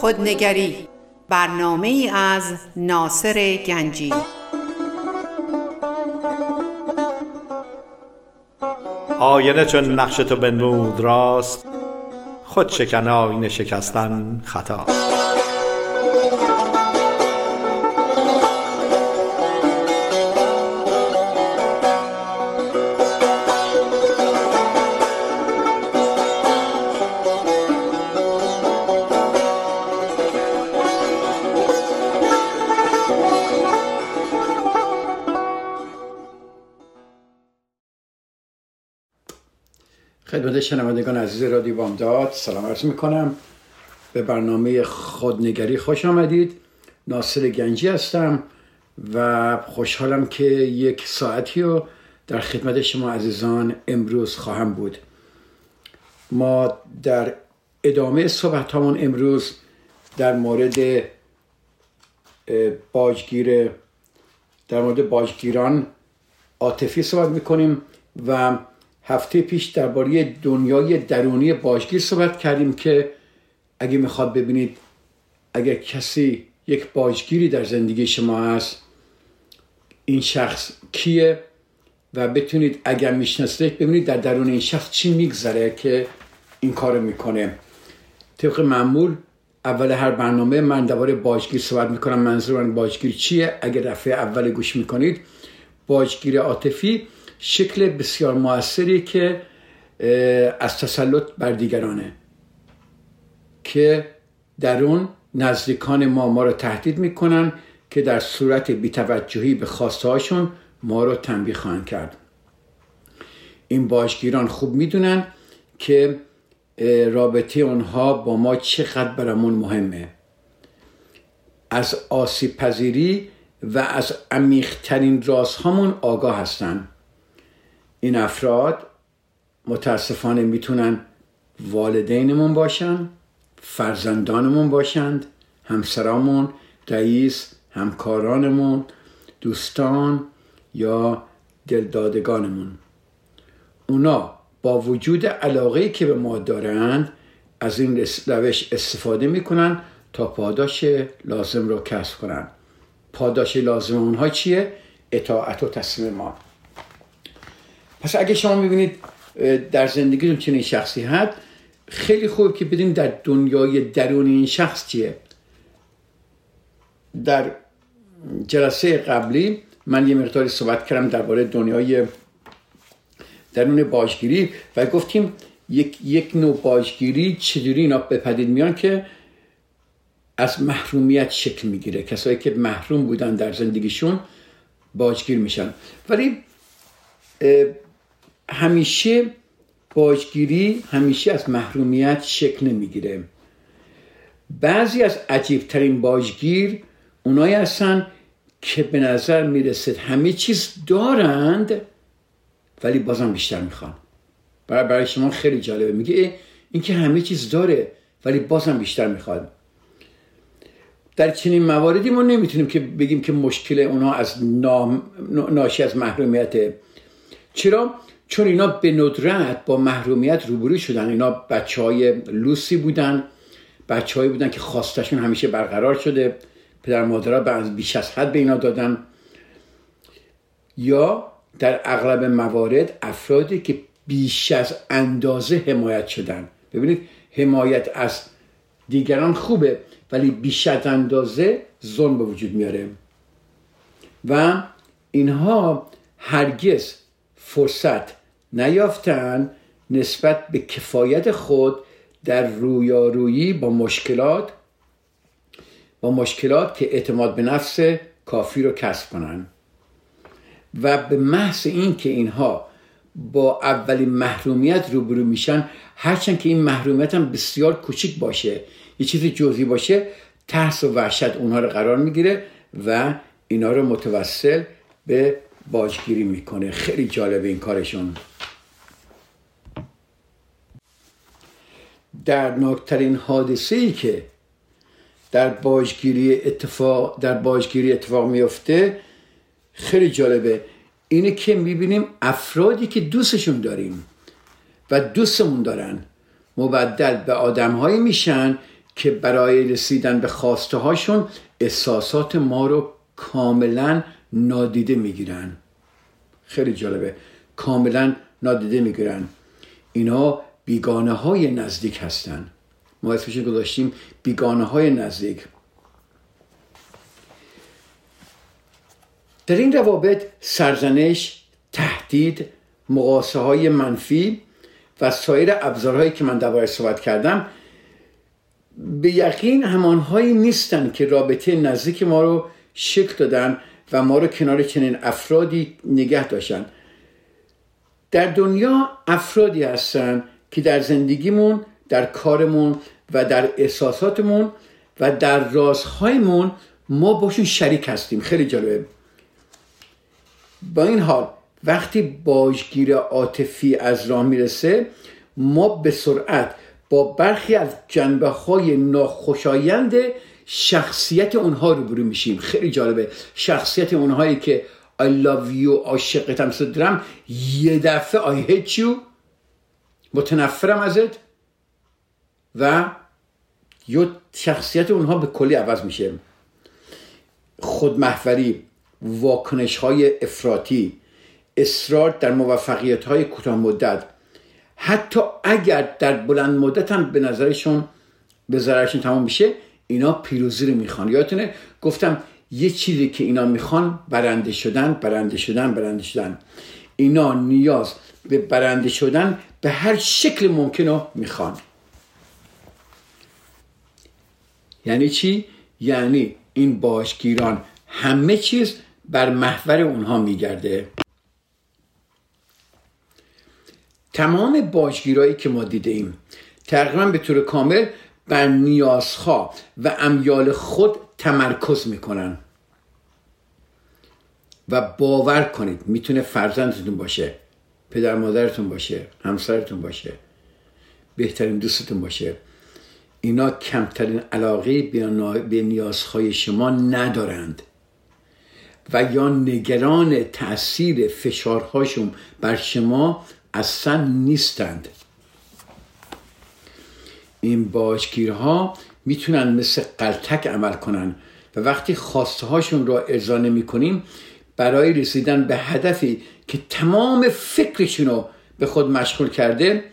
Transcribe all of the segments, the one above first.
خودنگری برنامه ای از ناصر گنجی. آینه چون نقش تو بنمود راست خود شکن آینه شکستن خطاست خدمت شنوندگان عزیز رادیو بامداد. سلام عرض می‌کنم. به برنامه خودنگری خوش آمدید. ناصر گنجی هستم و خوشحالم که یک ساعتی رو در خدمت شما عزیزان امروز خواهم بود. ما در ادامه صحبت امروز در مورد باجگیر در مورد باجگیران عاطفی صحبت می‌کنیم و هفته پیش درباره دنیای درونی باشگیر صحبت کردیم که اگه می‌خواد ببینید اگر کسی یک باجگیری در زندگی شما هست این شخص کیه و بتونید اگر می‌شناسید ببینید در درون این شخص چی میگذره که این کارو می‌کنه. طبق معمول اول هر برنامه من درباره باجگیر صحبت می‌کنم. منظور من باجگیر چیه؟ اگر دفعه اول گوش می‌کنید باجگیر عاطفی شکل بسیار موثری که از تسلط بر دیگرانه. که در اون نزدیکان ما ما رو تهدید می‌کنن که در صورت بیتوجهی به خواسته هاشون ما رو تنبیه خواهند کرد. این باشگیران خوب می‌دونن که رابطه اونها با ما چقدر برامون مهمه. از آسیب پذیری و از عمیقترین رازهامون آگاه هستند این افراد متاسفانه می‌تونن والدینمون باشن فرزندانمون باشند همسرامون رئیس همکارانمون دوستان یا دلدادگانمون. اونا با وجود علاقه که به ما دارند از این روش استفاده می‌کنن تا پاداش لازم رو کسب کنن. پاداش لازم اونها چیه؟ اطاعت و تسلیم ما. پس اگه شما می‌بینید در زندگیتون چنین شخصی هست خیلی خوب که بدین در دنیای درون این شخص چیه. در جلسه قبلی من یه مقداری صحبت کردم درباره دنیای درون باجگیری و گفتیم یک, یک نوع باجگیری چجوری اینا به پدید میان که از محرومیت شکل می‌گیره. کسایی که محروم بودن در زندگیشون باجگیر میشن. ولی همیشه باجگیری همیشه از محرومیت شکل نمی‌گیره. بعضی از عجیبترین باجگیر اونایی هستن که به نظر می‌رسد همه چیز دارند ولی بازم بیشتر می‌خوان. برای, برای شما خیلی جالبه. میگه این که همه چیز داره ولی بازم بیشتر می‌خواد در چنین مواردی ما نمی‌تونیم که بگیم که مشکل اونا از ناشی از محرومیته. چرا؟ چون اینا به ندرت با محرومیت روبرو شدن. اینا بچه های لوسی بودن بچه هایی بودن که خواستشون همیشه برقرار شده. پدر مادرها بیش از حد به اینا دادن. یا در اغلب موارد افرادی که بیش از اندازه حمایت شدن. ببینید حمایت از دیگران خوبه ولی بیش از اندازه ظلم به وجود میاره. و اینها هرگز فرصت نیافتن نسبت به کفایت خود در رویارویی با مشکلات با مشکلات که اعتماد به نفس کافی رو کسب کنن. و به محض این که اینها با اولین محرومیت روبرو میشن هرچند که این محرومیت هم بسیار کوچیک باشه یه چیزی جزئی باشه ترس و وحشت اونها رو قرار می‌گیره و اینا رو متوسل به باجگیری می‌کنه. خیلی جالب این کارشون. دردناکترین حادثه ای که در باجگیری اتفاق در باجگیری اتفاق میفته خیلی جالبه. اینه که می‌بینیم افرادی که دوستشون داریم و دوستمون دارن مبدل به آدمهایی میشن که برای رسیدن به خواسته هاشون احساسات ما رو کاملا نادیده می‌گیرن. خیلی جالبه. کاملا نادیده می‌گیرن. اینا بیگانه های نزدیک هستن. ما اسمش گذاشتیم بیگانه های نزدیک. در این روابط سرزنش تهدید مقاسه های منفی و سایر ابزارهایی که من درباره صحبت کردم به یقین همانهایی نیستن که رابطه نزدیک ما رو شکل دادن و ما رو کنار چنین افرادی نگه داشتن. در دنیا افرادی هستن که در زندگیمون در کارمون و در احساساتمون و در رازهایمون ما باشون شریک هستیم. خیلی جالبه. با این حال وقتی باجگیر عاطفی از راه می‌رسه ما به سرعت با برخی از جنبه های ناخوشایند شخصیت اونها رو برو میشیم. خیلی جالبه. شخصیت اونهایی که I love you عاشقتم صدرم یه دفعه I hate you متنفرم ازت و یا شخصیت اونها به کلی عوض میشه. خودمحوری واکنش های افراطی اصرار در موفقیت های کوتاه مدت. حتی اگر در بلند مدت هم به نظرشون به ضررشون تمام میشه اینا پیروزی رو می‌خوان. یادتونه؟ گفتم یه چیزی که اینا می‌خوان برنده شدن برنده شدن برنده شدن. اینا نیاز به برنده شدن به هر شکل ممکن رو می‌خوان. یعنی چی؟ یعنی این باشگیران همه چیز بر محور اونها میگرده. تمام باشگیرایی که ما دیده ایم تقریبا به طور کامل بر نیازها و امیال خود تمرکز می‌کنن. و باور کنید می‌تونه فرزندتون باشه. پدر مادرتون باشه همسرتون باشه بهترین دوستتون باشه. اینا کمترین علاقه به نیازهای شما ندارند. و یا نگران تاثیر فشارهاشون بر شما اصلا نیستند. این باشگیرها می‌تونن مثل قلتک عمل کنن و وقتی خواسته هاشون را ارضا نمی برای رسیدن به هدفی که تمام فکرشون رو به خود مشغول کرده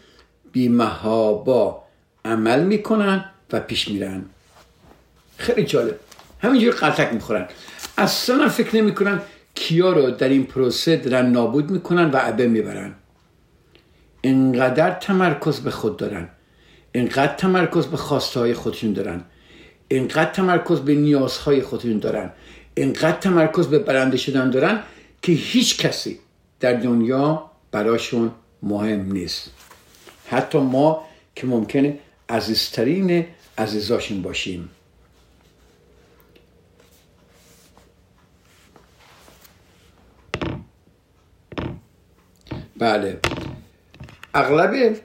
بیمهابا عمل می‌کنن و پیش میرن. خیلی جالب. همینجور قلتک می‌خورن. اصلا فکر نمی‌کنن کیا رو در این پروسه دارن نابود می‌کنن و عبه می‌برن. انقدر تمرکز به خود دارن. انقدر تمرکز به خواسته های خودشون دارن. انقدر تمرکز به نیازهای خودشون دارن. انقدر تمرکز به برنده شدن دارن که هیچ کسی در دنیا براشون مهم نیست. حتی ما که ممکنه عزیزترین عزیزاشون باشیم. بله. اغلب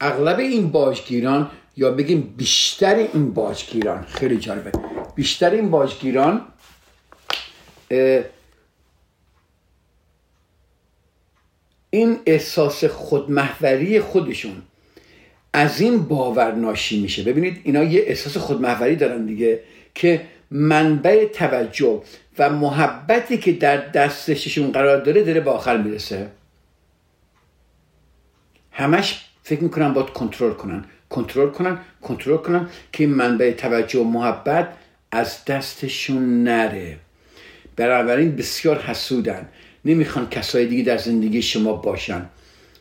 اغلب این باجگیران یا بگیم بیشتر این باجگیران خیلی جالبه. بیشتر این باجگیران این احساس خودمحوری خودشون از این باور ناشی میشه. ببینید اینا یه احساس خودمحوری دارن دیگه که منبع توجه و محبتی که در دستششون قرار داره داره به آخر می‌رسه. همش فکر می‌کنن باید کنترل کنن. کنترل کنن کنترل کنن که این منبع توجه و محبت از دستشون نره. بنابراین بسیار حسودن. نمی‌خوان کسای دیگه در زندگی شما باشن.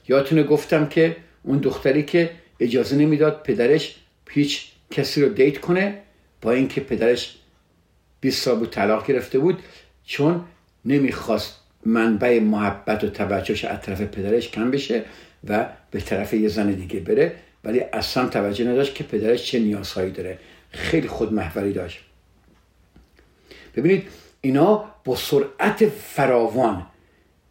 یادتونه گفتم که اون دختری که اجازه نمی‌داد پدرش هیچ کسی رو دیت کنه با اینکه پدرش 20 سال بود طلاق گرفته بود چون نمی‌خواست منبع محبت و توجهش از طرف پدرش کم بشه و به طرف یه زن دیگه بره. ولی اصلا توجه نداشت که پدرش چه نیازهایی داره. خیلی خود محوری داشت. ببینید اینا با سرعت فراوان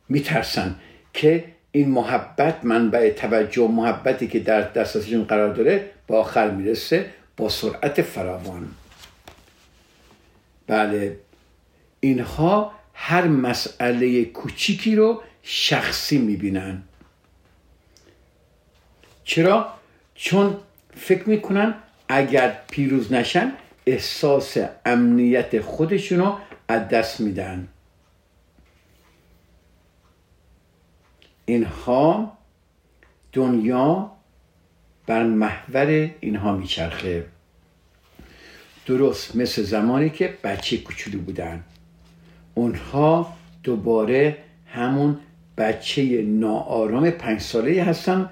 میترسن که این محبت منبع توجه و محبتی که در دستشون قرار داره با آخر می‌رسه با سرعت فراوان بله اینها هر مسئله کوچیکی رو شخصی می‌بینن چرا؟ چون فکر می‌کنن اگر پیروز نشن احساس امنیت خودشون رو از دست میدن. اینها دنیا بر محور اینها میچرخه. درست مثل زمانی که بچه کوچولو بودن. اونها دوباره همون بچه ناآرام پنج ساله هستن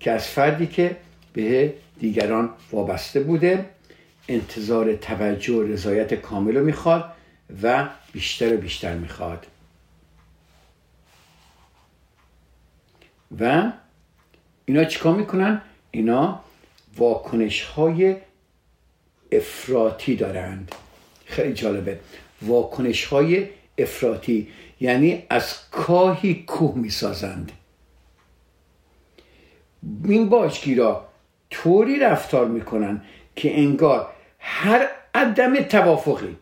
که از فردی که به دیگران وابسته بوده انتظار توجه و رضایت کامل رو می‌خواد و بیشتر و بیشتر می‌خواد. و اینا چیکار می‌کنن؟ اینا واکنش های افراطی دارند. خیلی جالبه. واکنش های افراطی. یعنی از کاهی کوه می‌سازند. این باجگیرا طوری رفتار می‌کنن که انگار هر عدم توافقی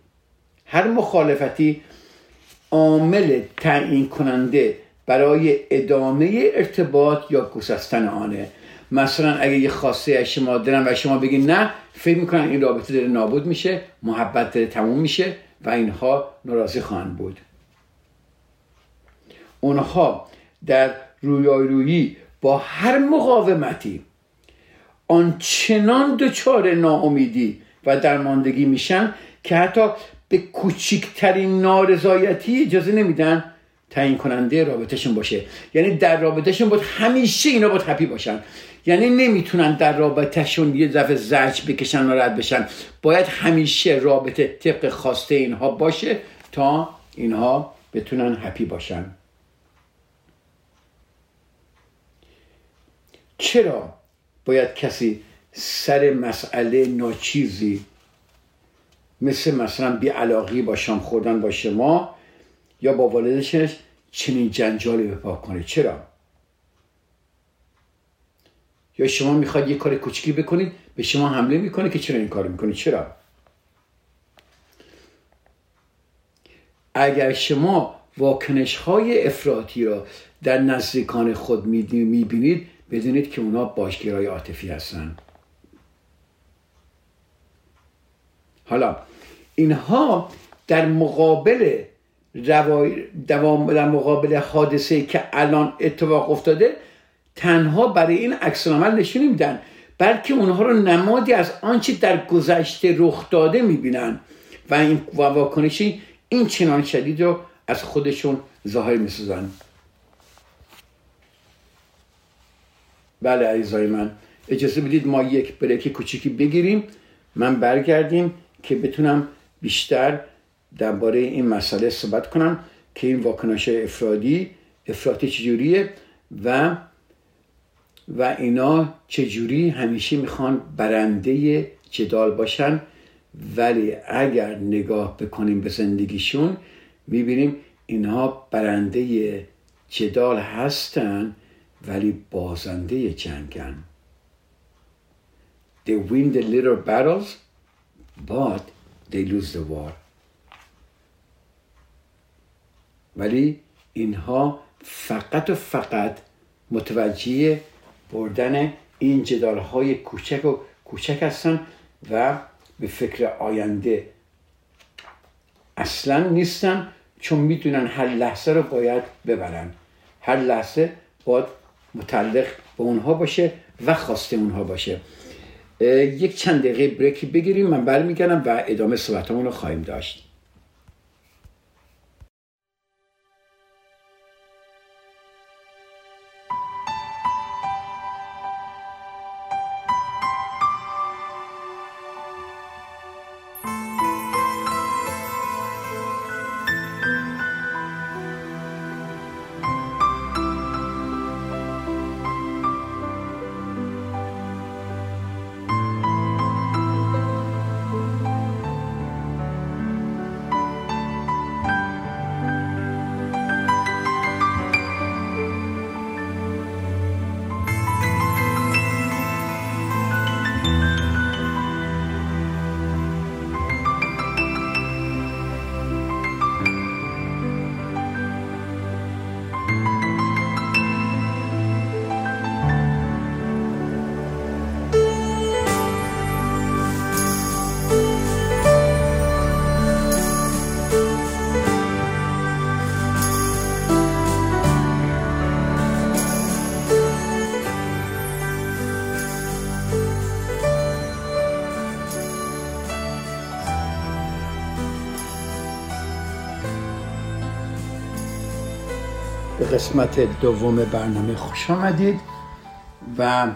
هر مخالفتی عامل تعیین کننده برای ادامه ارتباط یا گسستن آنه. مثلا اگه یه خواسته از شما دارن و شما بگین نه فکر می‌کنن این رابطه داره نابود میشه محبت داره تموم میشه و اینها ناراضی خواهند بود. اونها در رویارویی با هر مقاومتی آنچنان دچار ناامیدی و درماندگی میشن که حتی به کوچکترین نارضایتی اجازه نمیدن تعیین کننده رابطهشون باشه. یعنی در رابطهشون باید همیشه اینا باید هپی باشن. یعنی نمی‌تونن در رابطهشون یه دفعه زرج بکشن و رد بشن. باید همیشه رابطه طبق خواسته اینها باشه تا اینها بتونن هپی باشن. چرا باید کسی سر مسئله ناچیزی مثل مثلا بیعلاقی با شام خوردن با شما یا با والدشش چنین جنجالی به کنه. چرا؟ یا شما می‌خواد یه کار کوچکی بکنید به شما حمله می‌کنه که چرا این کار می‌کنید چرا؟ اگر شما واکنش های افراطی را در نزدیکان خود می‌بینید بدونید که اونا باشگیرهای عاطفی هستن. حالا اینها در مقابل دوام در مقابل حادثه که الان اتفاق افتاده تنها برای این عکس عمل نشون نمیدن بلکه اونها رو نمادی از آنچه در گذشته رخ داده می‌بینن. و این واکنشی این چنان شدید رو از خودشون ظاهر می‌سازن بله عزیزای من اجازه بدید ما یک بریک کوچیکی بگیریم. من برگردیم که بتونم بیشتر درباره این مسئله صحبت کنم که این واکنش افرادی افراطی چجوریه و و اینا چجوری همیشه می‌خوان برنده جدال باشن. ولی اگر نگاه بکنیم به زندگیشون می‌بینیم اینها برنده جدال هستن ولی بازنده جنگن. They win the little battles but they lose the war. ولی اینها فقط و فقط متوجه بردن این جدال های کوچک و کوچک هستن و به فکر آینده اصلا نیستن چون می‌دونن هر لحظه رو باید ببرن. هر لحظه باید متعلق به اونها باشه و خواسته اونها باشه. یک چند دقیقه بریکی بگیریم. من برمیگردم و ادامه صحبتمون رو خواهیم داشت. قسمت دوم برنامه خوش آمدید و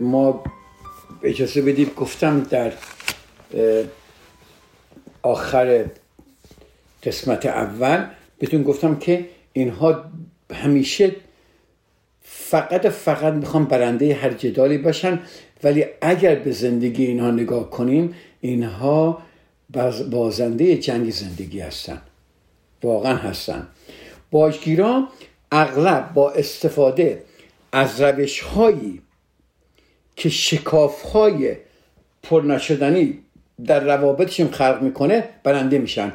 ما اجازه بدید گفتم در آخر قسمت اول بهتون گفتم که اینها همیشه فقط فقط می‌خوام برنده هر جدالی باشن ولی اگر به زندگی اینها نگاه کنیم اینها بازنده جنگ زندگی هستن. واقعا هستن. باجگیران اغلب با استفاده از روش هایی که شکاف های پر نشدنی در روابطشون خلق می‌کنه برنده میشن.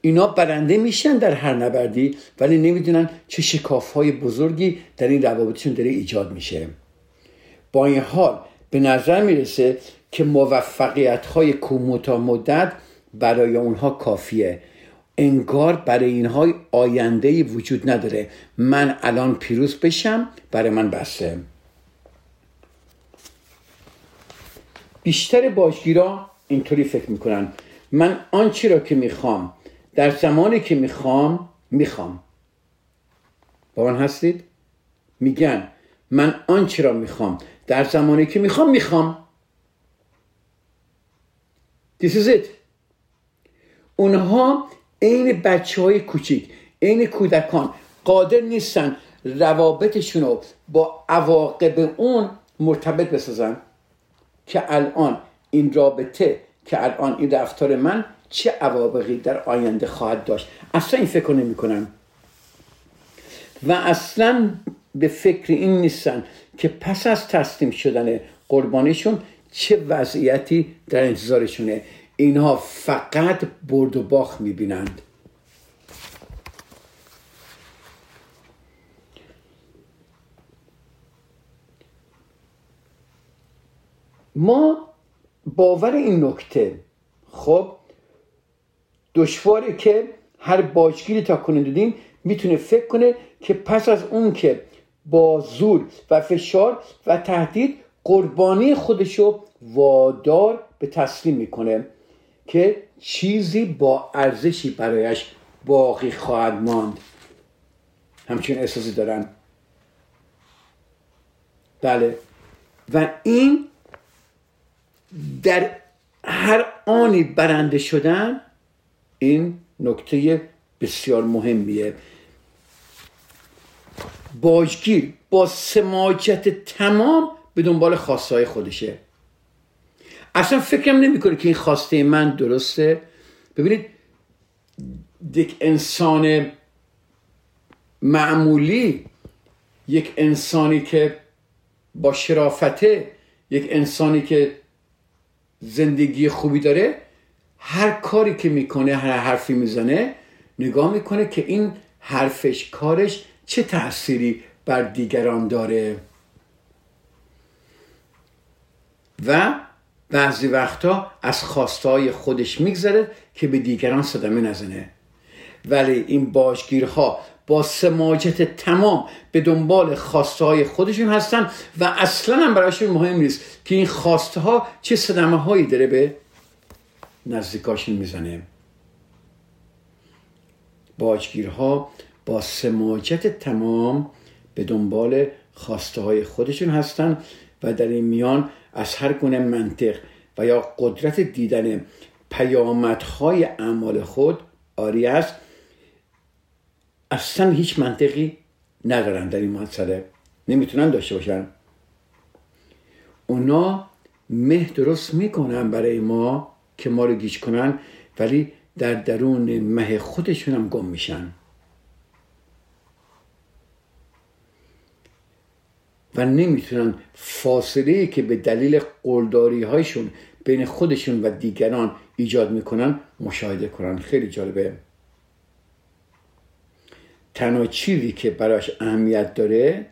اینا برنده میشن در هر نبردی ولی نمی‌دونن چه شکاف های بزرگی در این روابطشون داره ایجاد میشه. با این حال به نظر می‌رسه که موفقیت های کوموتا مدت برای اونها کافیه. انگار برای اینها آینده وجود نداره. من الان پیروز بشم برای من بسته. بیشتر باشگیرا اینطوری فکر می‌کنن. من آنچه را که می‌خوام در زمانی که می‌خوام می‌خوام. با من هستید؟ میگن من آنچه را می‌خوام در زمانی که می‌خوام می‌خوام. This is it. اونها عین بچه های کوچیک عین کودکان قادر نیستن روابطشون رو با عواقب اون مرتبط بسازن که الان این رابطه که الان این رفتار من چه عواقبی در آینده خواهد داشت. اصلا این فکر نمی کنن و اصلا به فکر این نیستن که پس از تسلیم شدن قربانیشون چه وضعیتی در انتظارشونه. اینها فقط برد و باخت می‌بینند. ما باور این نکته. خب دشواره که هر باجگیری تا کنه دادیم می‌تونه فکر کنه که پس از اون که با زور و فشار و تهدید قربانی خودشو وادار به تسلیم می‌کنه. که چیزی با ارزشی برایش باقی خواهد ماند. همچین احساسی دارن. بله. و این در هر آنی برنده شدن این نکته بسیار مهمیه. باجگیر با سماجت تمام به دنبال خواستهای خودشه. اصلا فکرم نمی‌کنه که این خواسته من درسته. ببینید یک انسان معمولی یک انسانی که با شرافته یک انسانی که زندگی خوبی داره هر کاری که می‌کنه هر حرفی می‌زنه نگاه می‌کنه که این حرفش کارش چه تأثیری بر دیگران داره. و بعضی وقتا از خواستهای خودش میگذره که به دیگران صدمه نزنه. ولی این باشگیرها با سماجت تمام به دنبال خواسته های خودشون هستن و اصلا هم برایشون مهم نیست که این خواسته ها چه صدمه هایی داره به نزدیکاشون می‌زنه. باجگیرها با سماجت تمام به دنبال خواسته های خودشون هستن و در این میان از هر گونه منطق و یا قدرت دیدن پیامدهای اعمال خود آری است. اصلا هیچ منطقی ندارن در این مسئله. نمی‌تونن داشته باشن. اونا مه درست می‌کنن برای ما که ما رو گیج کنن ولی در درون مه خودشون هم گم میشن. و نمی‌تونن فاصله که به دلیل قلداری هایشون بین خودشون و دیگران ایجاد می‌کنن مشاهده کنن. خیلی جالبه. تنها چیزی که براش اهمیت داره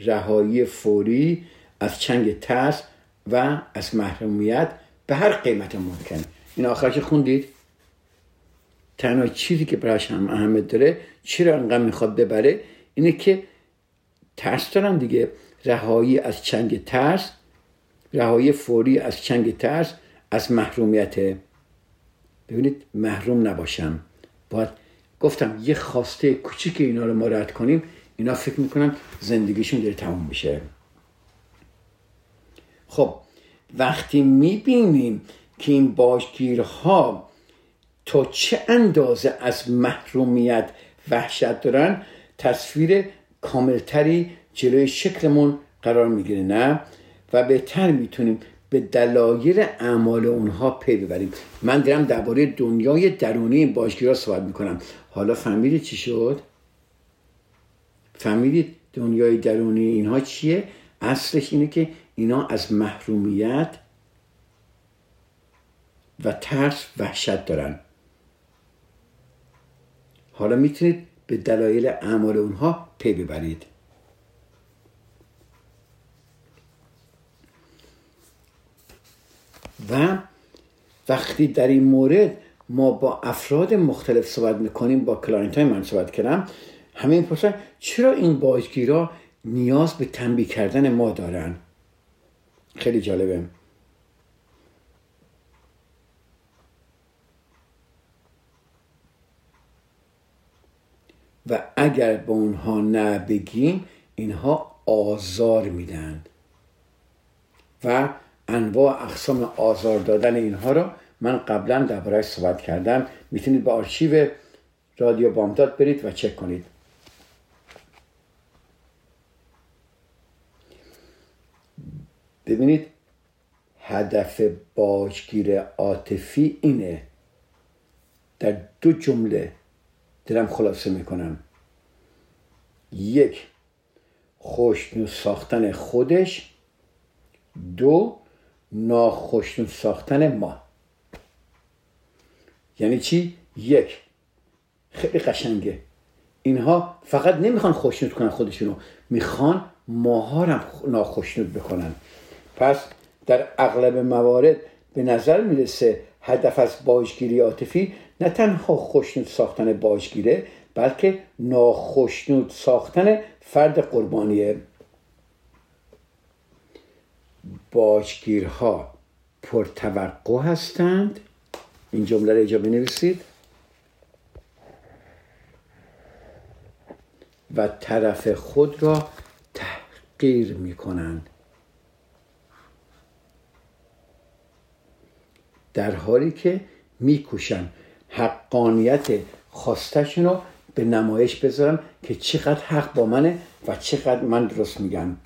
رهایی فوری از چنگ ترس و از محرومیت به هر قیمت ممکن. این آخرش خوندید. تنها چیزی که براش هم اهمیت داره چرا انقدر می‌خواد ببره؟ اینه که ترس دارن دیگه. رهایی از چنگ ترس رهایی فوری از چنگ ترس از محرومیت. ببینید محروم نباشم. باید گفتم یه خواسته کوچیک اینا رو ما رد کنیم اینا فکر می‌کنن زندگیشون داره تموم میشه. خب وقتی می‌بینیم که این باشگیرها تا چه اندازه از محرومیت وحشت دارن تصویر کاملتری جلوی شکلمون قرار می‌گیره نه؟ و بهتر می‌تونیم به دلایل اعمال اونها پی ببریم. من دارم درباره دنیای درونی این باشگیرها صحبت می‌کنم. حالا فهمیدید چی شد؟ فهمیدید دنیای درونی اینها چیه؟ اصلش اینه که اینا از محرومیت و ترس وحشت دارن. حالا می‌تونید به دلایل اعمال اونها پی ببرید. و وقتی در این مورد ما با افراد مختلف صحبت می‌کنیم با client های من صحبت کردم همه این می‌پرسن چرا این باجگیرا نیاز به تنبیه کردن ما دارن؟ خیلی جالبه. و اگر به اونها نبگیم اینها آزار میدن. و انواع اقسام آزار دادن اینها رو من قبلا درباره صحبت کردم. می‌تونید به آرشیو رادیو بامداد برید و چک کنید. ببینید هدف باجگیر عاطفی اینه. در دو جمله دارم خلاصه می‌کنم. یک خوشنود ساختن خودش. دو ناخشنود ساختن ما. یعنی چی؟ یک خیلی قشنگه. اینها فقط نمی‌خوان خوشنود کنن خودشونو می‌خوان ماها هم ناخشنود بکنن. پس در اغلب موارد به نظر می‌رسه هدف از باجگیری عاطفی نه تنها خوشنود ساختن باجگیره بلکه ناخشنود ساختن فرد قربانیه. باجگیرها پرتوقع هستند. این جمله را اینجا بنویسید. و طرف خود را تحقیر می کنند در حالی که میکوشن حقانیت خواستشون رو به نمایش بذارن که چقدر حق با منه و چقدر من درست میگم.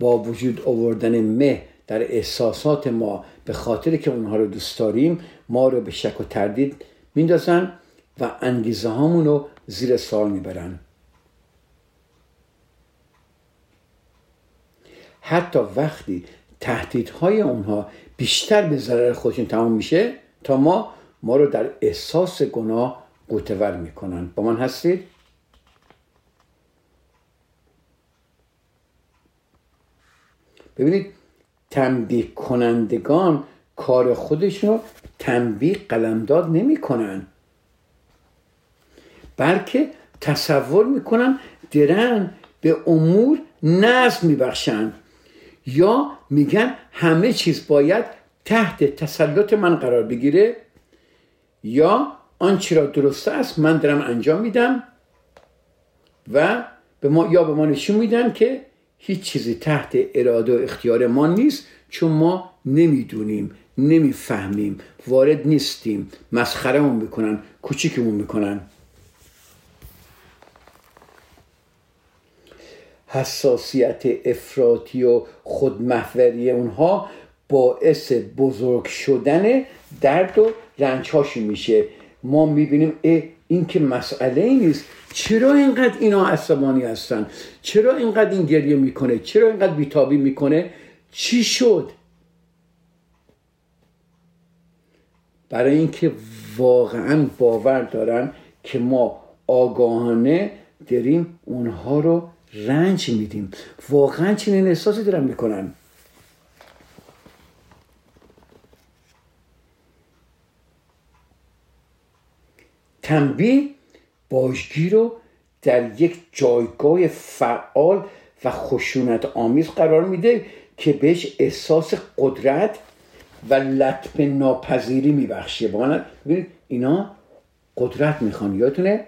با وجود آوردن مه در احساسات ما به خاطر که اونها رو دوست داریم ما رو به شک و تردید میندازن و انگیزه هامون رو زیر سال می‌برن. حتی وقتی تهدیدهای اونها بیشتر به ضرر خودشون تمام میشه تا ما ما رو در احساس گناه قوتور می‌کنن. با من هستید؟ ببینید تنبیه کنندگان کار خودشون رو تنبیه قلمداد نمی‌کنن. بلکه تصور می‌کنن درن به امور نظم میبخشن. یا میگن همه چیز باید تحت تسلط من قرار بگیره. یا آنچه را درسته است من دارم انجام میدم و به ما یا به ما نشون میدن که هیچ چیزی تحت اراده و اختیار ما نیست چون ما نمی‌دونیم نمی‌فهمیم وارد نیستیم مسخرمون می‌کنن کوچیکمون می‌کنن. حساسیت افراطی و خودمحوری اونها باعث بزرگ شدن درد و رنج میشه. ما می‌بینیم این که مسئله ای نیست. چرا اینقدر اینا عصبانی هستن؟ چرا اینقدر این گریه می‌کنه؟ چرا اینقدر بیتابی می‌کنه؟ چی شد؟ برای اینکه واقعا باور دارن که ما آگاهانه داریم اونها رو رنج میدیم. واقعا چنین احساسی دارن می‌کنن. تنبیه باجگی رو در یک جایگاه فعال و خشونت آمیز قرار میده که بهش احساس قدرت و لطف ناپذیری میبخشه. ببینید اینا قدرت می‌خوان یادتونه؟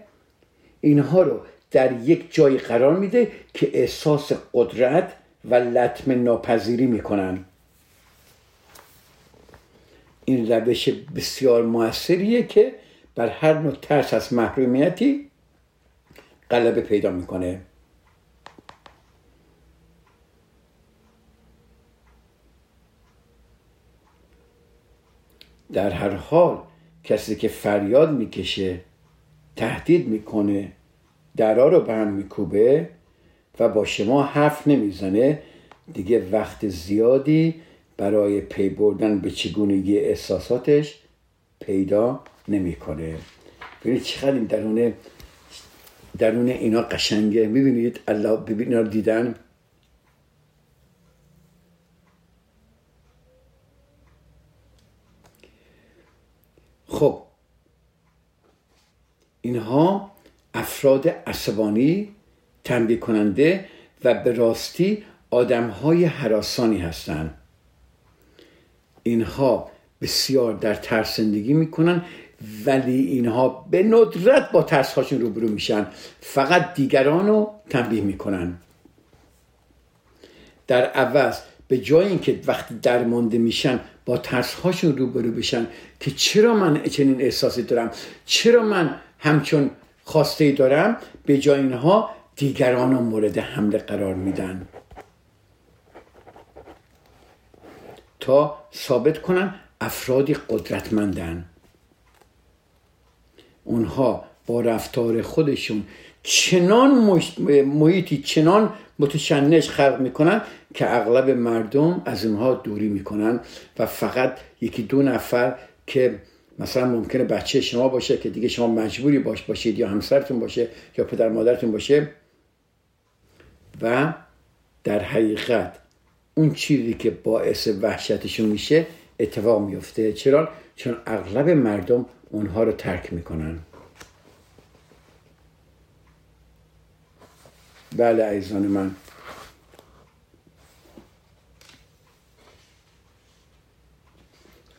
اینها رو در یک جای قرار میده که احساس قدرت و لطم ناپذیری می‌کنن. این روش بسیار موثریه که بر هر نوع ترس از محرومیتی غلبه پیدا می‌کنه. در هر حال کسی که فریاد می‌کشه تهدید می‌کنه درا رو به هم میکوبه و با شما حرف نمی‌زنه دیگه وقت زیادی برای پی بردن به چگونگی احساساتش پیدا نمی‌کنه. ببینید چقدر این درون درون اینا قشنگه. می‌بینید؟ الله ببین رو دیدن؟ خب. اینها افراد عصبانی تنبیه کننده و به راستی آدم های حراسانی هستند اینها بسیار در ترس زندگی می‌کنن. ولی اینها به ندرت با ترس هاشون روبرو میشن. فقط دیگران رو تنبیه می‌کنن. در عوض به جای اینکه وقتی درمانده میشن با ترس هاشون روبرو بشن که چرا من چنین احساسی دارم؟ چرا من همچون خواسته دارم؟ به جای اینها دیگران رو مورد حمله قرار میدن. تا ثابت کنن افرادی قدرتمندن. اونها با رفتار خودشون چنان محیطی چنان متشنج خلق می‌کنن که اغلب مردم از اونها دوری می‌کنن و فقط یکی دو نفر که مثلا ممکنه بچه شما باشه که دیگه شما مجبوری باش باشید یا همسرتون باشه یا پدر مادرتون باشه و در حقیقت اون چیزی که باعث وحشتشون میشه اتفاق میفته چرا؟ چون اغلب مردم اونها رو ترک می‌کنن. بله عزیزان من.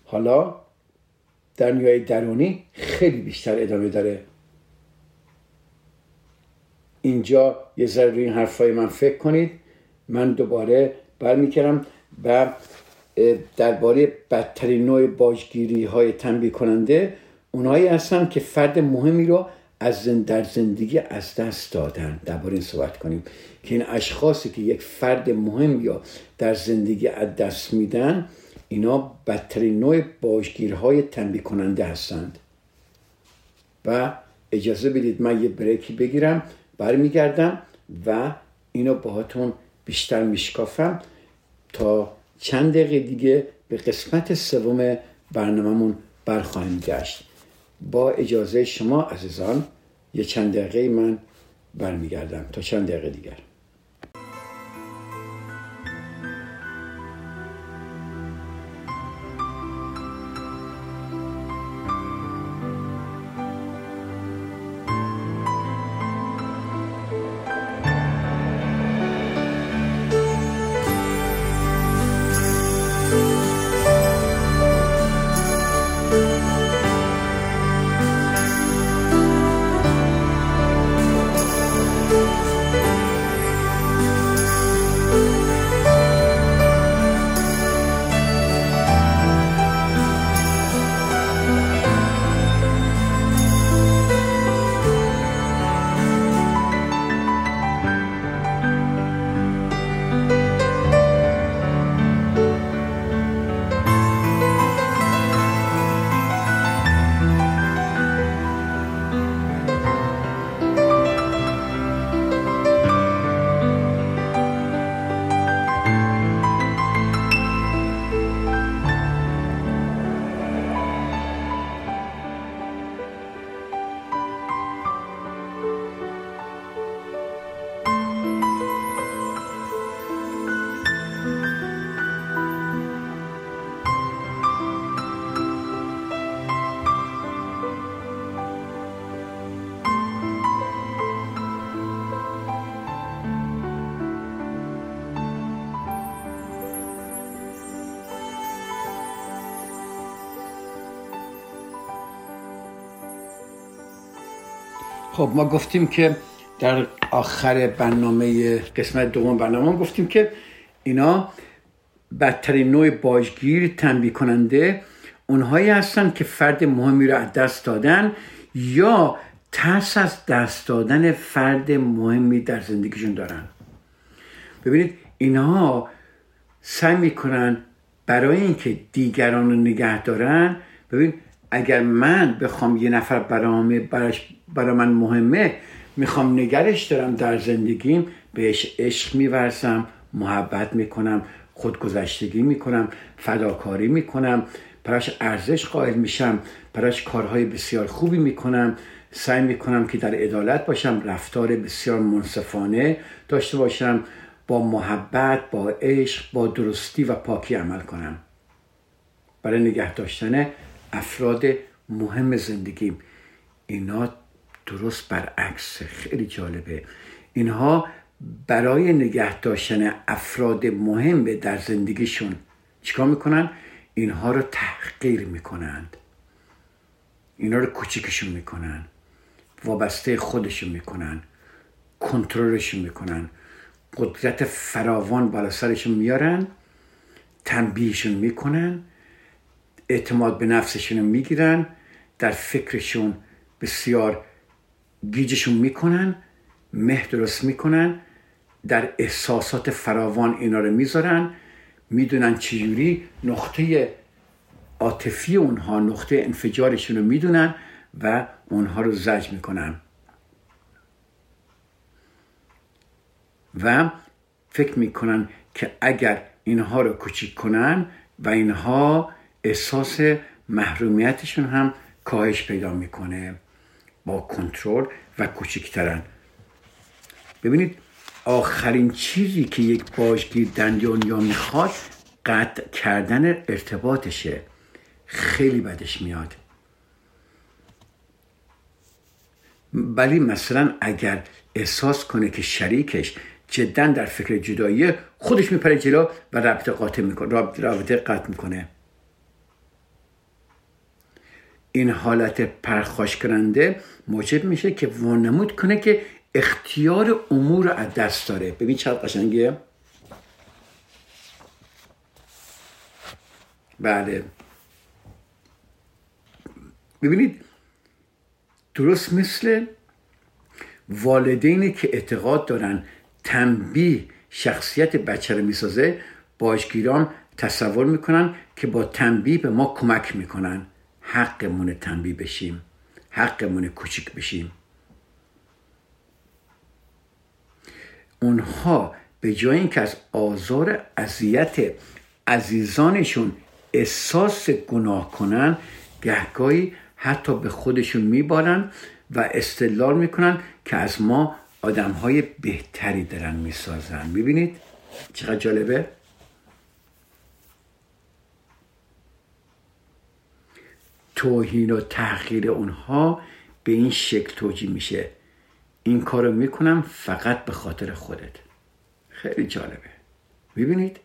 حالا در نیای درونی خیلی بیشتر ادامه داره. اینجا یه ذره روی این حرفای من فکر کنید. من دوباره برمیکردم و درباره بدترین نوع باجگیری های تنبیه کننده اونایی هستن که فرد مهمی رو از در زندگی از دست دادن. درباره این صحبت کنیم که این اشخاصی که یک فرد مهم یا در زندگی از دست میدن اینا بدترین نوع باجگیرهای تنبیه کننده هستند. و اجازه بدید من یه بریکی بگیرم برمیگردم و اینو باهاتون بیشتر میشکافم تا چند دقیقه دیگه به قسمت سوم برنامهمون برخواهیم گشت. با اجازه شما عزیزان یه چند دقیقه من برمیگردم تا چند دقیقه دیگر. خب ما گفتیم که در آخر برنامه قسمت دوم برنامه گفتیم که اینا بدترین نوع باجگیر تنبیه کننده اونهایی هستن که فرد مهمی رو از دست دادن یا ترس از دست دادن فرد مهمی در زندگیشون دارن. ببینید اینها سعی می‌کنن برای اینکه دیگران رو نگه دارن. ببین اگر من بخوام یه نفر برای, برای من مهمه می‌خوام نگرش دارم در زندگیم بهش عشق میورزم محبت می‌کنم خودگذشتگی می‌کنم فداکاری می‌کنم براش ارزش قائل میشم براش کارهای بسیار خوبی می‌کنم سعی می‌کنم که در عدالت باشم رفتار بسیار منصفانه داشته باشم با محبت با عشق با درستی و پاکی عمل کنم. برای نگه داشتن افراد مهم زندگیم. اینا درست برعکس. خیلی جالبه. اینها برای نگه داشتن افراد مهم در زندگیشون. چیکار می‌کنن؟ اینها رو تحقیر می‌کنند. اینا رو کوچیکشون می‌کنن. وابسته خودشون می‌کنن. کنترلشون می‌کنن. قدرت فراوان بالا سرشون میارن. تنبیهشون می‌کنن. اعتماد به نفسشون می‌گیرن در فکرشون بسیار گیجشون می‌کنن مه درست می‌کنن در احساسات فراوان اینا رو می‌ذارن می‌دونن چجوری نقطه عاطفی اونها نقطه انفجارشون رو می‌دونن و اونها رو زج می‌کنن. و فکر می‌کنن که اگر اینها رو کوچیک کنن و اینها احساس محرومیتشون هم کاهش پیدا می‌کنه با کنترل و کوچکترن. ببینید آخرین چیزی که یک باجگیر در دنیا می‌خواد قطع کردن ارتباطشه. خیلی بدش میاد. ولی مثلا اگر احساس کنه که شریکش جدا در فکر جدایی خودش میپره جلو و رابطه قاطع می‌کنه رابطه قطع می‌کنه. این حالت پرخاش کننده موجب میشه که وانمود کنه که اختیار امور رو از دست داره. ببین چقدر قشنگه؟ بله. ببینید درست مثل والدینی که اعتقاد دارن تنبیه شخصیت بچه رو می‌سازه باشگیران تصور می‌کنن که با تنبیه به ما کمک می‌کنن. حقمون تنبیه بشیم حقمون کوچیک بشیم. اونها به جای اینکه از آزار اذیت عزیزانشون احساس گناه کنن گهگاهی حتی به خودشون میبارن و استدلال می‌کنن که از ما آدم های بهتری دارن می‌سازن. می‌بینید چقدر جالبه؟ توهین و تحقیر اونها به این شکل توجیه میشه. این کارو می‌کنم فقط به خاطر خودت. خیلی جالبه. می‌بینید؟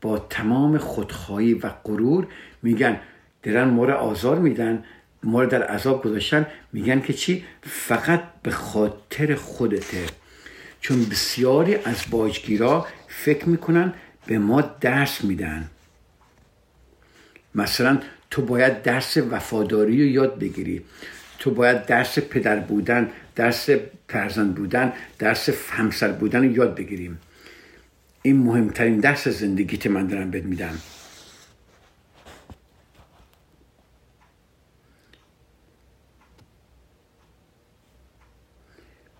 با تمام خودخواهی و غرور میگن درن ما آزار میدن ما در عذاب گذاشتن میگن که چی؟ فقط به خاطر خودته. چون بسیاری از باجگیرا فکر می‌کنن به ما درس میدن. مثلا تو باید درس وفاداری رو یاد بگیری. تو باید درس پدر بودن درس فرزند بودن درس همسر بودن رو یاد بگیریم این مهمترین درس زندگیت من دارم بهت میدم.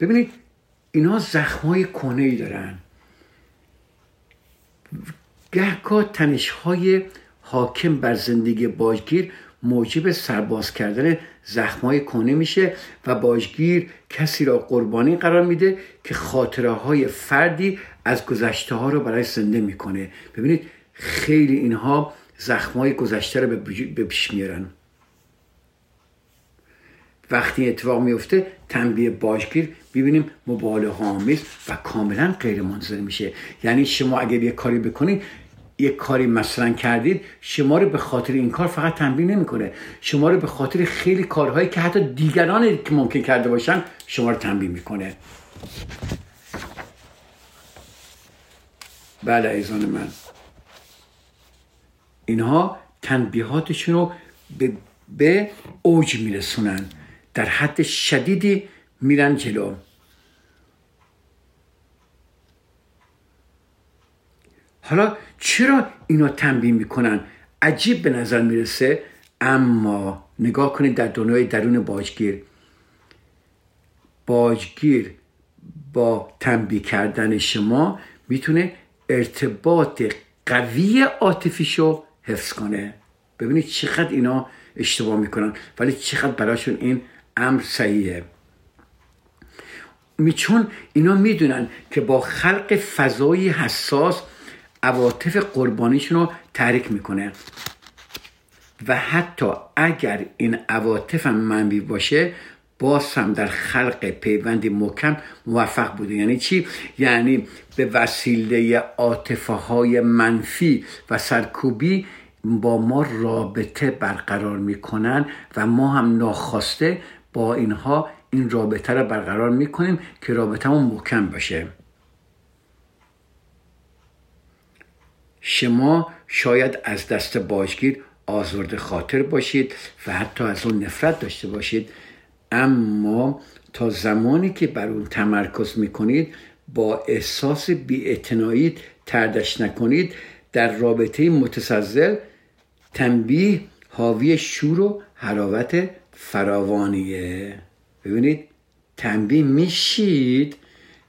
ببینید اینا زخمای کنه ای دارن. گهگاه تنشهای حاکم بر زندگی باجگیر موجب سرباز کردن زخمای کنه میشه و باجگیر کسی را قربانی قرار میده که خاطره های فردی از گذشته ها رو برای زنده می‌کنه. ببینید خیلی اینها زخمای گذشته رو به پیش میارن. وقتی اتفاق میفته تنبیه باجگیر ببینیم مبالغه آمیز و کاملا غیر منظر میشه. یعنی شما اگر یه کاری بکنید یک کاری مثلا کردید شما رو به خاطر این کار فقط تنبیه نمی‌کنه. شما رو به خاطر خیلی کارهایی که حتی دیگران که ممکن کرده باشن شما رو تنبیه می‌کنه. بله ایزان من. اینها تنبیهاتشون رو به, به اوج میرسونن. در حد شدیدی میرن جلو. حالا چرا اینا تنبیه می‌کنن؟ عجیب به نظر می‌رسه. اما نگاه کنید در دنیای درون باجگیر. باجگیر با تنبیه کردن شما می‌تونه ارتباط قوی عاطفیشو حفظ کنه. ببینید چقدر اینا اشتباه می‌کنن. ولی چقدر براشون این امر صحیحه. چون اینا می‌دونن که با خلق فضایی حساس عواطف قربانیشون رو تحریک می‌کنه. و حتی اگر این عواطف هم منبی باشه باز هم در خلق پیوندی محکم موفق بوده. یعنی چی؟ یعنی به وسیله عاطفه های منفی و سرکوبی با ما رابطه برقرار می‌کنن و ما هم ناخواسته با اینها این رابطه رو برقرار می‌کنیم که رابطه محکم باشه. شما شاید از دست باجگیر آزرد خاطر باشید و حتی از اون نفرت داشته باشید. اما تا زمانی که بر اون تمرکز می‌کنید با احساس بیاعتنایی تردش نکنید. در رابطه متسزل تنبیه حاوی شور و حراوت فراوانیه. ببینید تنبیه میشید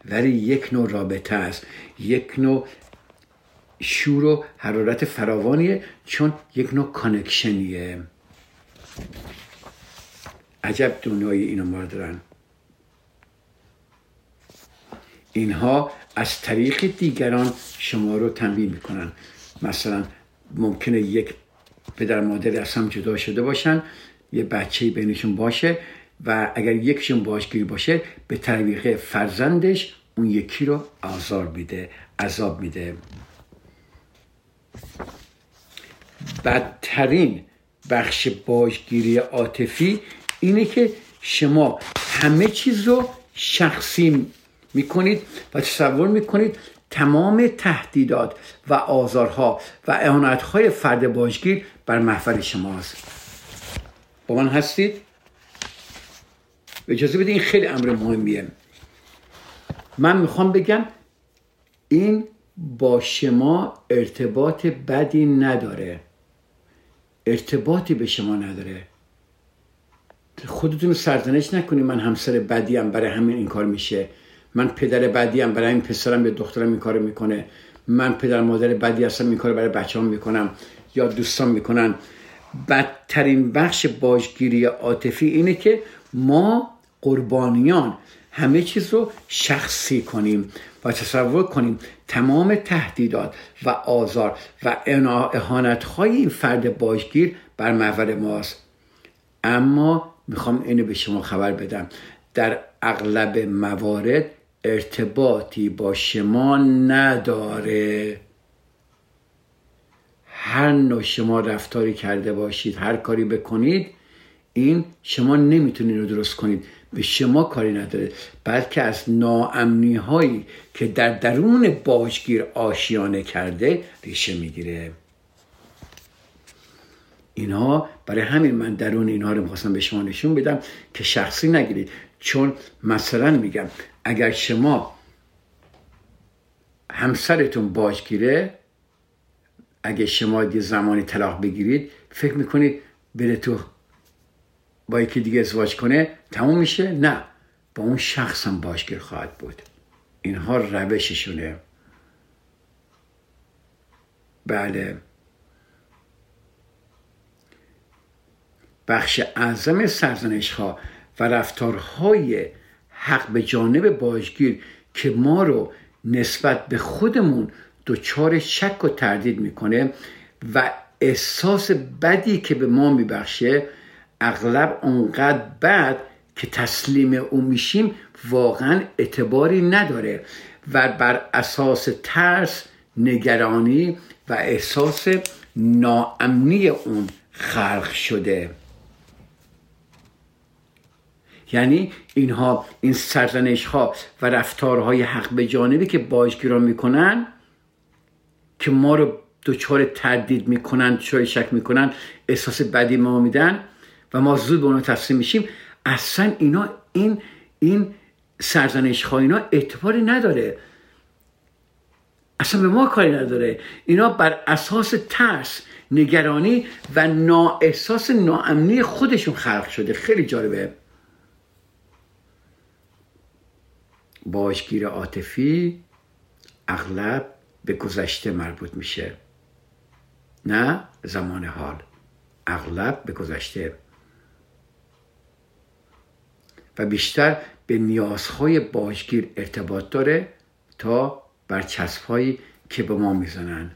ولی یک نوع رابطه است. یک نوع شور و حرارت فراوانیه چون یک نوع کانکشنیه. عجب دنیای اینو ما دارن. اینها از طریق دیگران شما رو تنبیه می‌کنن. مثلا ممکنه یک پدر مادر از هم جدا شده باشن یه بچه بینشون باشه و اگر یکشون باشگیری باشه به طریق فرزندش اون یکی رو آزار میده عذاب میده. بدترین بخش باجگیری عاطفی اینه که شما همه چیز رو شخصی می‌کنید و تصور می‌کنید تمام تهدیدات و آزارها و اعانتهای فرد باجگیر بر محفل شماست با من هستید؟ اجازه بدید این خیلی امر مهمیه من می‌خوام بگم این با شما ارتباط بدی نداره. ارتباطی به شما نداره. خودتون سرزنش نکنید من همسر بدی هم برای همین این کار میشه. من پدر بدی هم برای این پسرم به دخترم این کار می‌کنه. من پدر مادر بدی هستم این کار برای بچه هم می‌کنم یا دوستان می‌کنن. بدترین بخش باجگیری عاطفی اینه که ما قربانیان همه چیز رو شخصی کنیم و تصور کنیم تمام تهدیدات و آزار و اهانت های این فرد باجگیر بر محور ماست. اما می‌خوام اینو به شما خبر بدم. در اغلب موارد ارتباطی با شما نداره. هر نوع شما رفتاری کرده باشید هر کاری بکنید این شما نمی‌تونید رو درست کنید. به شما کاری نداره بلکه از ناامنی هایی که در درون باجگیر آشیانه کرده ریشه می‌گیره. اینها برای همین من درون اینها رو می‌خواستم به شما نشون بدم که شخصی نگیرید. چون مثلا میگم اگر شما همسرتون باجگیره اگه شما یه زمانی طلاق بگیرید فکر می‌کنید بره تو با یکی دیگه ازدواج کنه تموم میشه؟ نه. با اون شخص هم باشگیر خواهد بود. اینها روششونه. بله. بخش اعظم سرزنش ها و رفتارهای حق به جانب باجگیر که ما رو نسبت به خودمون دچار شک و تردید می‌کنه و احساس بدی که به ما میبخشه اغلب اونقدر بد که تسلیم او میشیم واقعا اعتباری نداره و بر اساس ترس نگرانی و احساس ناامنی اون خلق شده. یعنی اینها این سرزنش ها و رفتارهای حق به جانبی که باجگیران می‌کنن که ما رو دچار تردید می‌کنن دچار شک می‌کنن احساس بدی ما میدن و ما زود به اونا تسلیم میشیم اصلا اینا این این سرزنش اینا اعتباری نداره. اصلا به ما کاری نداره. اینا بر اساس ترس نگرانی و احساس ناامنی خودشون خلق شده. خیلی جالبه. باشگیر عاطفی اغلب به گذشته مربوط میشه. نه؟ زمان حال. اغلب به گذشته. و بیشتر به نیازهای باشگیر ارتباط داره تا بر هایی که به ما می‌زنن.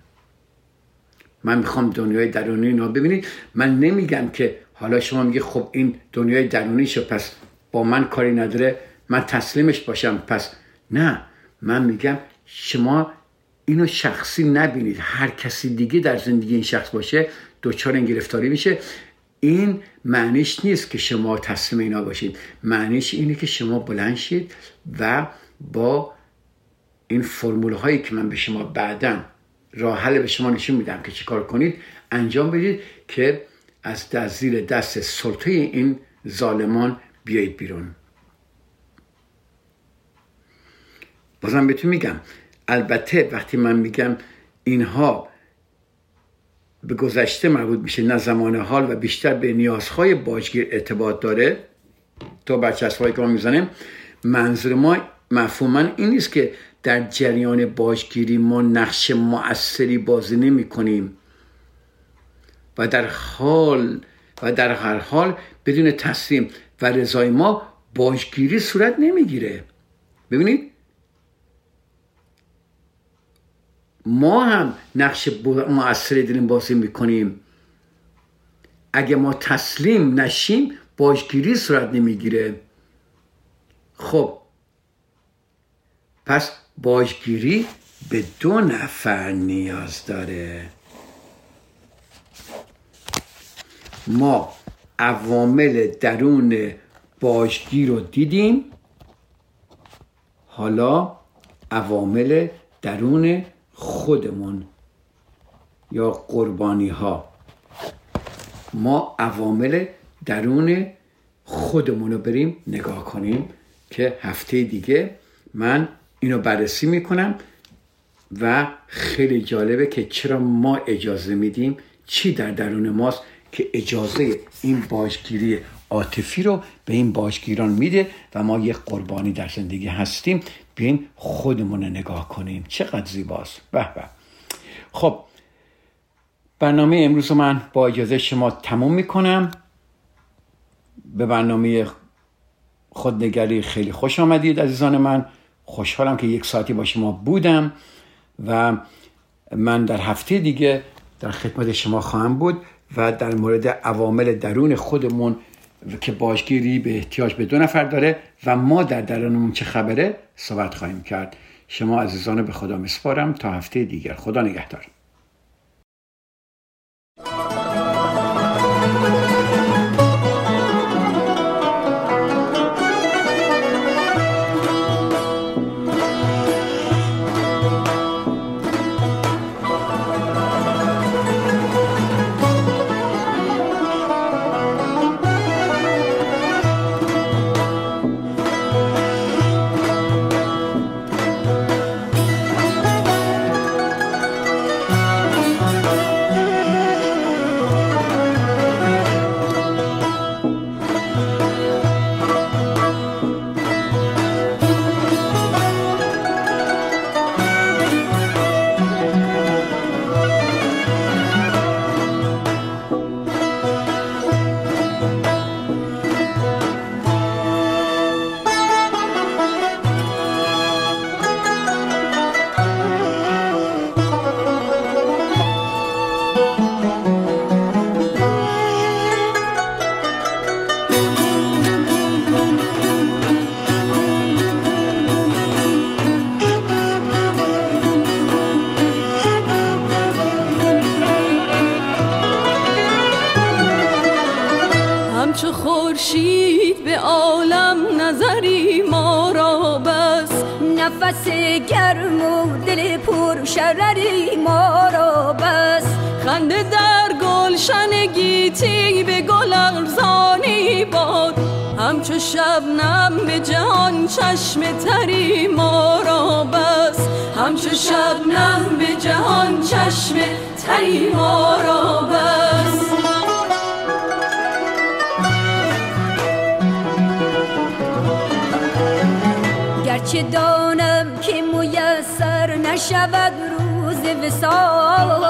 من می‌خوام دنیای درونی اینا ببینید. من نمیگم که حالا شما میگه خب این دنیای درونی شو پس با من کاری نداره من تسلیمش باشم پس نه. من میگم شما اینو شخصی نبینید. هر کسی دیگه در زندگی این شخص باشه دچار این گرفتاری میشه. این معنیش نیست که شما تسلیم اینا باشید. معنیش اینه که شما بلند شید و با این فرمول هایی که من به شما بعدا راه حل به شما نشون میدم که چیکار کنید انجام بدید که از زیر دست سلطه این ظالمان بیایید بیرون. بازم بهتون میگم البته وقتی من میگم اینها به گذشته مربوط میشه نه زمان حال و بیشتر به نیازهای باجگیر ارتباط داره. تا برچسبهایی که ما می‌زنیم منظور ما مفهوما این نیست که در جریان باجگیری ما نقش مؤثری بازی نمی کنیم و در حال و در هر حال بدون تسلیم و رضای ما باجگیری صورت نمی‌گیره. ببینید ما هم نقش مؤثری داریم بازی می‌کنیم. اگه ما تسلیم نشیم باجگیری صورت نمی‌گیره. خب. پس باجگیری به دو نفر نیاز داره. ما عوامل درون باجگیر رو دیدیم. حالا عوامل درون خودمون یا قربانی ها ما عوامل درون خودمون رو بریم نگاه کنیم که هفته دیگه من اینو بررسی می‌کنم و خیلی جالبه که چرا ما اجازه میدیم چی در درون ماست که اجازه این باشگیری عاطفی رو به این باشگیران میده و ما یک قربانی در زندگی هستیم. بیایم خودمون رو نگاه کنیم. چقدر زیباست. به به. خب برنامه امروز رو من با اجازه شما تموم می‌کنم. به برنامه خودنگری خیلی خوش آمدید عزیزان من. خوشحالم که یک ساعتی با شما بودم و من در هفته دیگه در خدمت شما خواهم بود و در مورد عوامل درون خودمون که باشگیری به احتیاج به دو نفر داره و ما در درونمون چه خبره صحبت خواهیم کرد. شما عزیزان به خدا مسپارم تا هفته دیگر. خدا نگهدار. خورشید به عالم نظری ما را بس. نفس گرم و دل پر شرری ما را بس. خنده در گلشن گیتی به گل ارزانی باد. همچو شبنم به جهان چشم تری ما را بس. همچو شبنم به جهان چشم تری ما را بس. گرچه دانم که میسر نشود روز وسال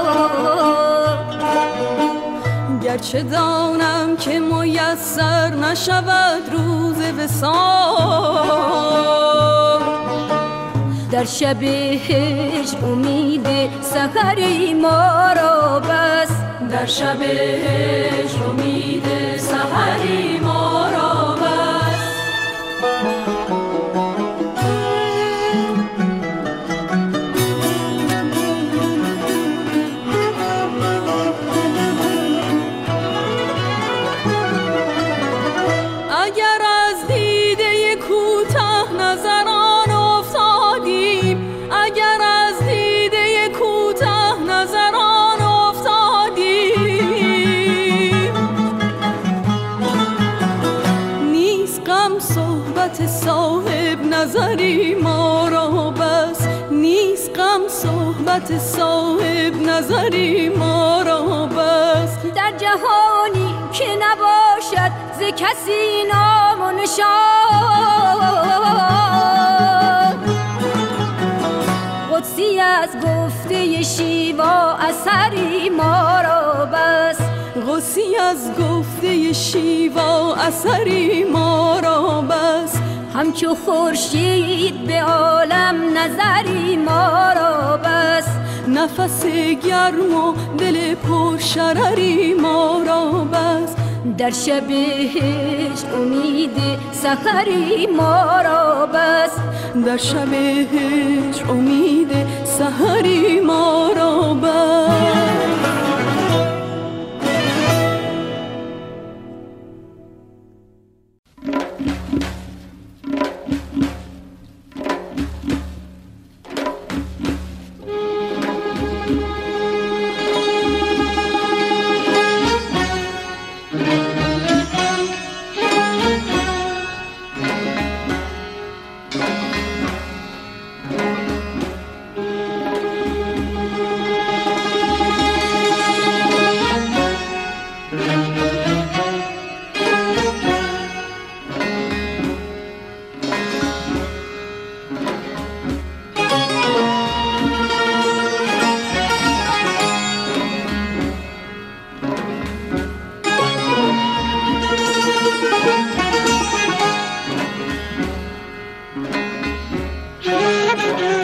گرچه دانم که میسر نشود روز وسال در شب هجر امید سحری ما را بس در شب هجر امید سحری ما را صحبت صاحب نظری ما را بس در جهانی که نباشد ز کسی نام و نشان. قدسی از گفته شیوا اثری ما را بس غصی از گفته شیوا اثری ما را بس همچو خورشید به عالم نظری ما را نفس گرم و دل پر شرری ما را بس. در شب هجر امید سحری ما را بس. در شب هجر امید سحری ما را بس. never do.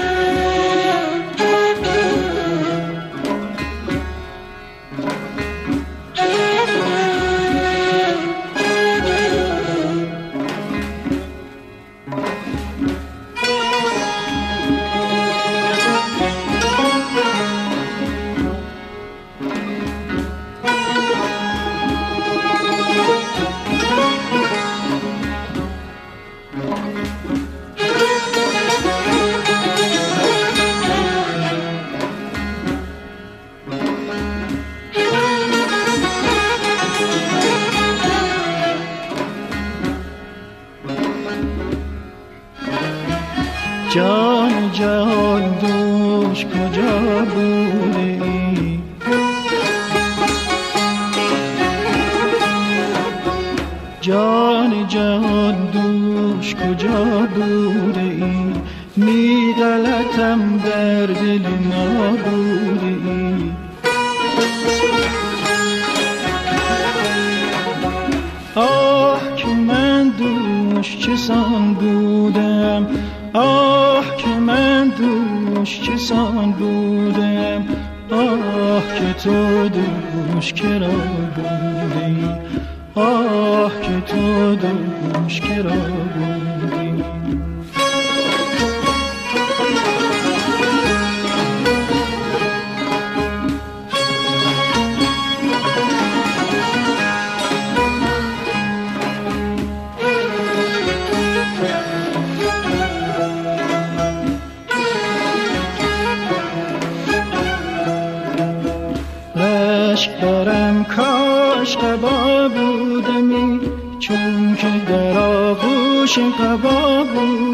دارم کاش قبا بودمی چون که در آغوش قبا بود.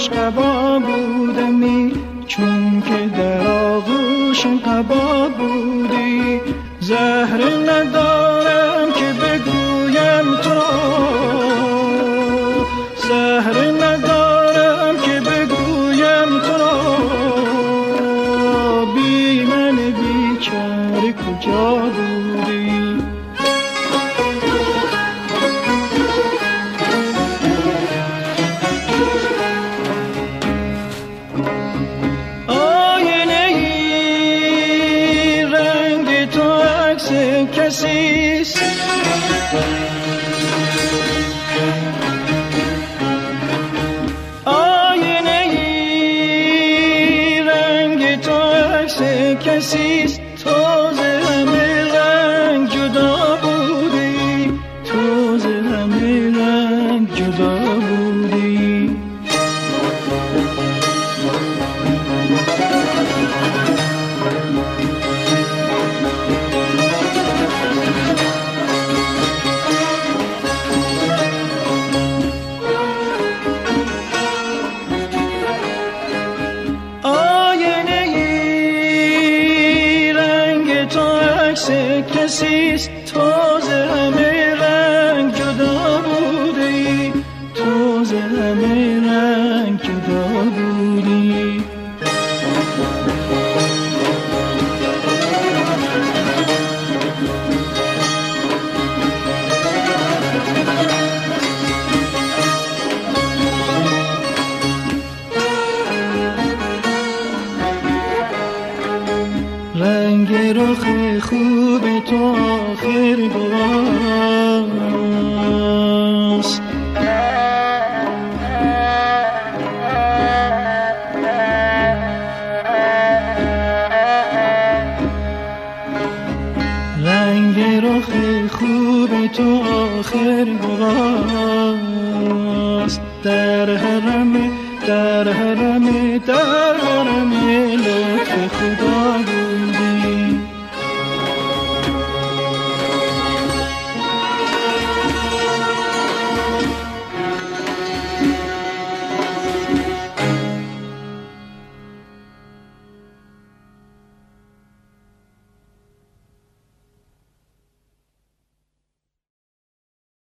aşka